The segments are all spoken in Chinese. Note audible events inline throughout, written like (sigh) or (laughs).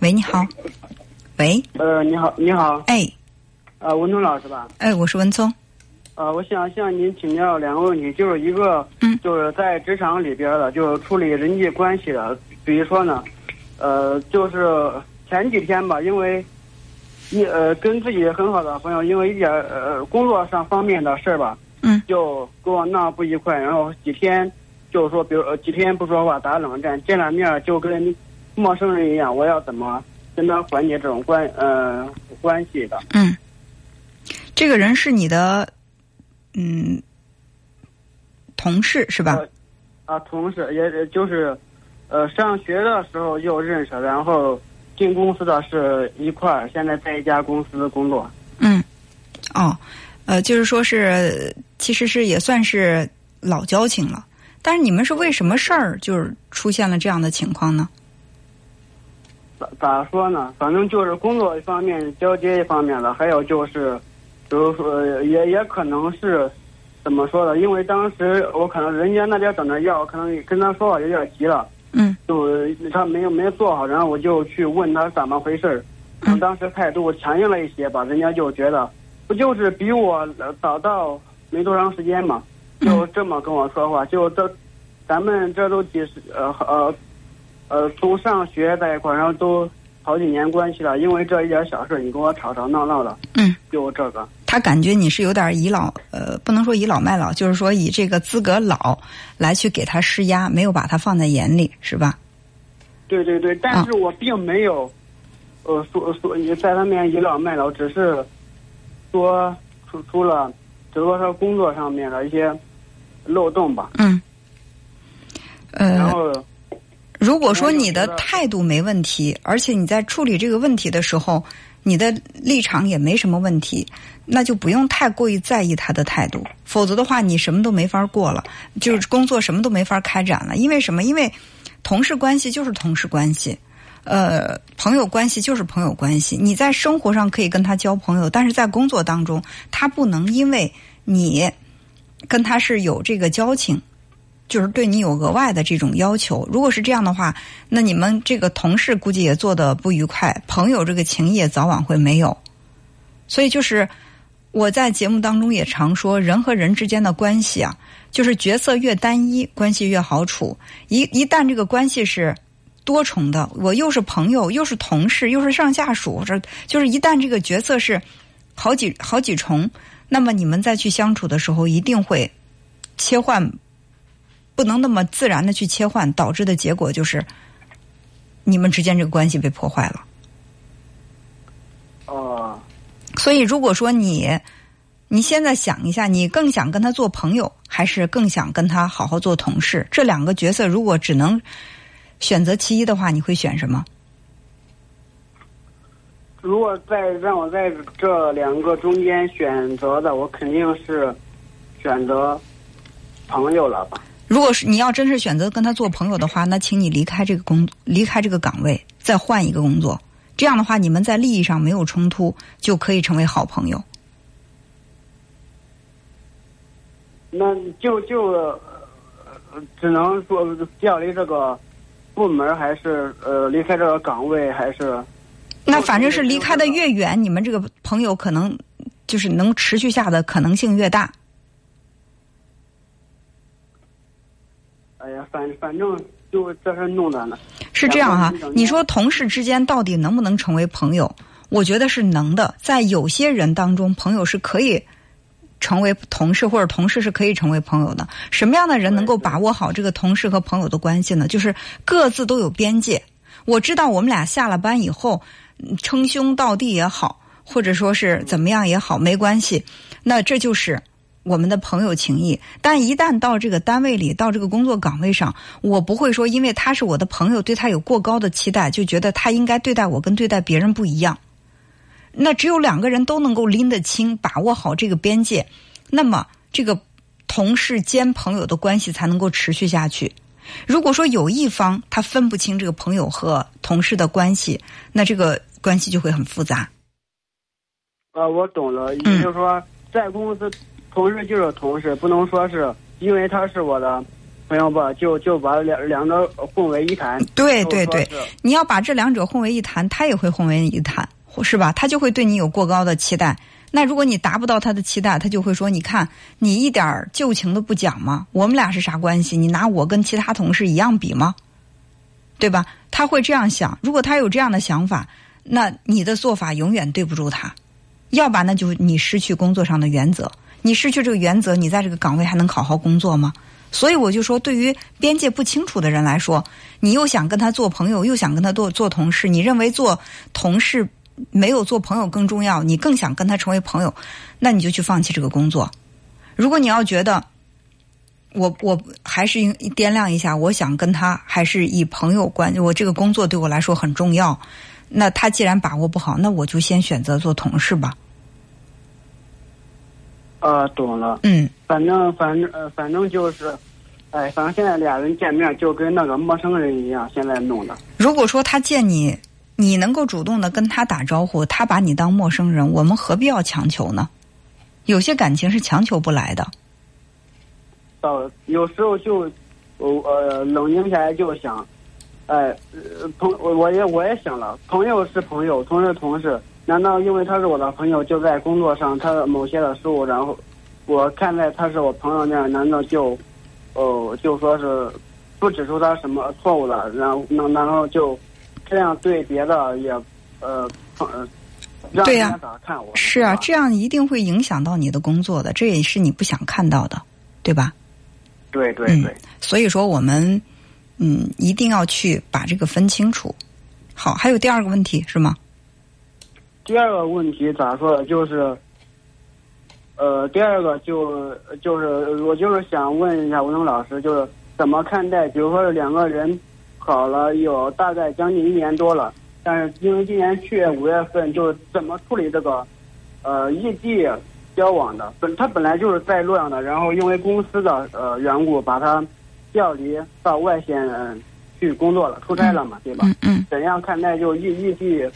喂，你好。喂。呃，你好，你好。哎。呃，文聪老师吧？哎，我是文聪。呃，我想向您请教两个问题，就是一个，嗯，就是在职场里边的，就是处理人际关系的。比如说呢，呃，就是前几天吧，因为一呃跟自己很好的朋友，因为一点呃工作上方面的事儿吧，嗯，就跟我闹不愉快，然后几天就是说，比如呃几天不说话，打冷战，见了面就跟陌生人一样，我要怎么跟他缓解这种关呃关系的？嗯，这个人是你的。嗯，同事是吧？啊，同事也就是，呃，上学的时候就认识，然后进公司的是一块儿，现在在一家公司工作。嗯，哦，呃，就是说是，其实是也算是老交情了。但是你们是为什么事儿就是出现了这样的情况呢？咋咋说呢？反正就是工作一方面，交接一方面的，还有就是。比如说，也也可能是怎么说的？因为当时我可能人家那边等着要，可能跟他说话有点急了。嗯。就他没有没有做好，然后我就去问他怎么回事儿。嗯。当时态度强硬了一些吧，人家就觉得不就是比我早到没多长时间嘛，就这么跟我说话。就这，咱们这都几十呃呃呃从上学在一块儿，然后都好几年关系了。因为这一点小事，你跟我吵吵闹闹的。嗯。就这个。他感觉你是有点倚老，呃，不能说倚老卖老，就是说以这个资格老来去给他施压，没有把他放在眼里，是吧？对对对，但是我并没有，呃，说说你在他面倚老卖老，只是说出出了，只不过说工作上面的一些漏洞吧。嗯。呃。然后，如果说你的态度没问题，而且你在处理这个问题的时候，你的立场也没什么问题。那就不用太过于在意他的态度，否则的话，你什么都没法过了，就是工作什么都没法开展了。因为什么？因为同事关系就是同事关系，呃，朋友关系就是朋友关系。你在生活上可以跟他交朋友，但是在工作当中，他不能因为你跟他是有这个交情，就是对你有额外的这种要求。如果是这样的话，那你们这个同事估计也做的不愉快，朋友这个情谊早晚会没有。所以就是。我在节目当中也常说，人和人之间的关系啊，就是角色越单一，关系越好处。一一旦这个关系是多重的，我又是朋友，又是同事，又是上下属，这就是一旦这个角色是好几好几重，那么你们再去相处的时候，一定会切换，不能那么自然的去切换，导致的结果就是你们之间这个关系被破坏了。哦。所以，如果说你，你现在想一下，你更想跟他做朋友，还是更想跟他好好做同事？这两个角色如果只能选择其一的话，你会选什么？如果在让我在这两个中间选择的，我肯定是选择朋友了吧。如果是你要真是选择跟他做朋友的话，那请你离开这个工，离开这个岗位，再换一个工作。这样的话，你们在利益上没有冲突，就可以成为好朋友。那就就只能说调离这个部门，还是呃离开这个岗位，还是？那反正是离开的越远，你们这个朋友可能就是能持续下的可能性越大。哎呀，反反正。就这事弄着呢，是这样哈。你说同事之间到底能不能成为朋友？我觉得是能的。在有些人当中，朋友是可以成为同事，或者同事是可以成为朋友的。什么样的人能够把握好这个同事和朋友的关系呢？就是各自都有边界。我知道我们俩下了班以后称兄道弟也好，或者说是怎么样也好，没关系。那这就是。我们的朋友情谊，但一旦到这个单位里，到这个工作岗位上，我不会说因为他是我的朋友，对他有过高的期待，就觉得他应该对待我跟对待别人不一样。那只有两个人都能够拎得清，把握好这个边界，那么这个同事兼朋友的关系才能够持续下去。如果说有一方他分不清这个朋友和同事的关系，那这个关系就会很复杂。啊，我懂了，也就是说，在公司。同事就是同事，不能说是因为他是我的朋友吧，就就把两两者混为一谈。对对对，你要把这两者混为一谈，他也会混为一谈，是吧？他就会对你有过高的期待。那如果你达不到他的期待，他就会说：“你看，你一点旧情都不讲吗？我们俩是啥关系？你拿我跟其他同事一样比吗？对吧？”他会这样想。如果他有这样的想法，那你的做法永远对不住他。要不然，那就你失去工作上的原则。你失去这个原则，你在这个岗位还能好好工作吗？所以我就说，对于边界不清楚的人来说，你又想跟他做朋友，又想跟他做做同事，你认为做同事没有做朋友更重要，你更想跟他成为朋友，那你就去放弃这个工作。如果你要觉得我我还是应掂量一下，我想跟他还是以朋友关，我这个工作对我来说很重要。那他既然把握不好，那我就先选择做同事吧。啊，懂了。嗯，反正反正呃，反正就是，哎，反正现在俩人见面就跟那个陌生人一样，现在弄的。如果说他见你，你能够主动的跟他打招呼，他把你当陌生人，我们何必要强求呢？有些感情是强求不来的。到有时候就，我呃冷静下来就想，哎，朋我我也我也想了，朋友是朋友，同事同事。难道因为他是我的朋友，就在工作上他的某些的失误，然后我看在他是我朋友那样，难道就，哦，就说是不指出他什么错误了，然后那然后就这样对别的也呃呃让人家咋看我？是啊，这样一定会影响到你的工作的，这也是你不想看到的，对吧？对对对。所以说，我们嗯一定要去把这个分清楚。好，还有第二个问题是吗？第二个问题咋说呢？就是，呃，第二个就就是我就是想问一下吴东老师，就是怎么看待？比如说两个人好了有大概将近一年多了，但是因为今年七月五月份就是怎么处理这个呃异地交往的？本他本来就是在洛阳的，然后因为公司的呃缘故，把他调离到外县去工作了，出差了嘛，对吧？嗯嗯。怎样看待就异异地？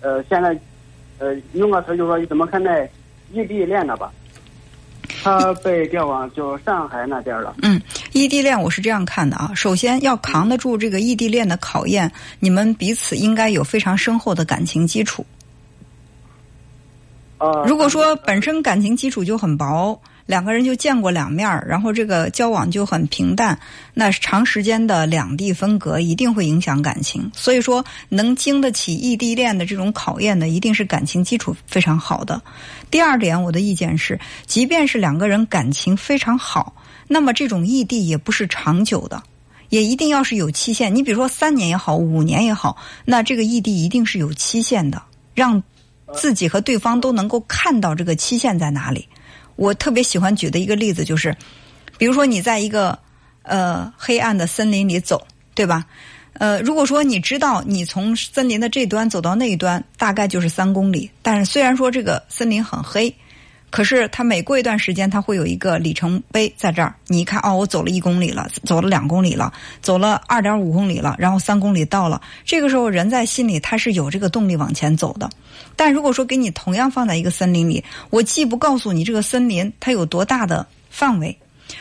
呃，现在。呃，用个词就说你怎么看待异地恋的吧？他被调往就上海那边了。嗯，异地恋我是这样看的啊。首先要扛得住这个异地恋的考验，你们彼此应该有非常深厚的感情基础。呃，如果说本身感情基础就很薄。两个人就见过两面然后这个交往就很平淡，那长时间的两地分隔一定会影响感情。所以说，能经得起异地恋的这种考验的，一定是感情基础非常好的。第二点，我的意见是，即便是两个人感情非常好，那么这种异地也不是长久的，也一定要是有期限。你比如说三年也好，五年也好，那这个异地一定是有期限的，让自己和对方都能够看到这个期限在哪里。我特别喜欢举的一个例子就是，比如说你在一个呃黑暗的森林里走，对吧？呃，如果说你知道你从森林的这端走到那一端大概就是三公里，但是虽然说这个森林很黑。可是它每过一段时间，它会有一个里程碑在这儿。你一看，哦，我走了一公里了，走了两公里了，走了二点五公里了，然后三公里到了。这个时候，人在心里他是有这个动力往前走的。但如果说给你同样放在一个森林里，我既不告诉你这个森林它有多大的范围，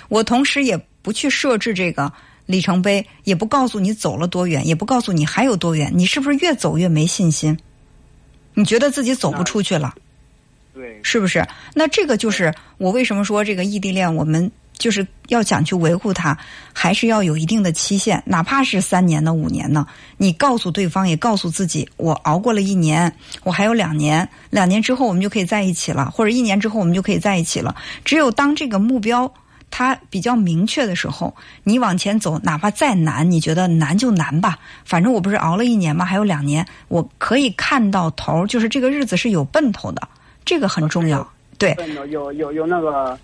我同时也不去设置这个里程碑，也不告诉你走了多远，也不告诉你还有多远，你是不是越走越没信心？你觉得自己走不出去了？对，是不是？那这个就是我为什么说这个异地恋，我们就是要想去维护它，还是要有一定的期限，哪怕是三年的、五年呢？你告诉对方，也告诉自己，我熬过了一年，我还有两年，两年之后我们就可以在一起了，或者一年之后我们就可以在一起了。只有当这个目标它比较明确的时候，你往前走，哪怕再难，你觉得难就难吧，反正我不是熬了一年吗？还有两年，我可以看到头，就是这个日子是有奔头的。这个很重要，对，有有有那个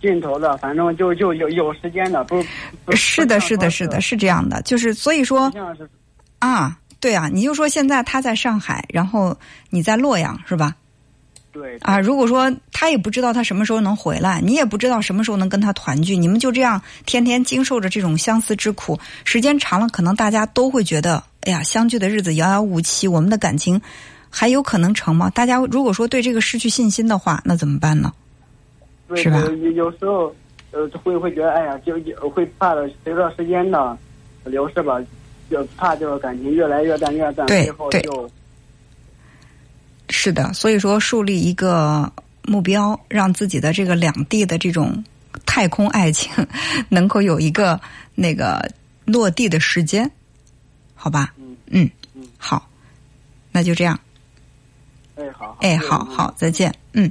镜头的，反正就就有有时间的，不是的，是的，是的，是这样的，就是所以说啊，对啊，你就说现在他在上海，然后你在洛阳，是吧？对啊，如果说他也不知道他什么时候能回来，你也不知道什么时候能跟他团聚，你们就这样天天经受着这种相思之苦，时间长了，可能大家都会觉得，哎呀，相聚的日子遥遥无期，我们的感情。还有可能成吗？大家如果说对这个失去信心的话，那怎么办呢？是吧？有有时候，呃会会觉得哎呀，就就会怕的随着时间的流逝吧，就怕就是感情越来越淡越淡，最后就。是的，所以说树立一个目标，让自己的这个两地的这种太空爱情 (laughs) 能够有一个那个落地的时间，好吧？嗯嗯嗯，好，那就这样。哎好，哎，嗯好好，再见。嗯。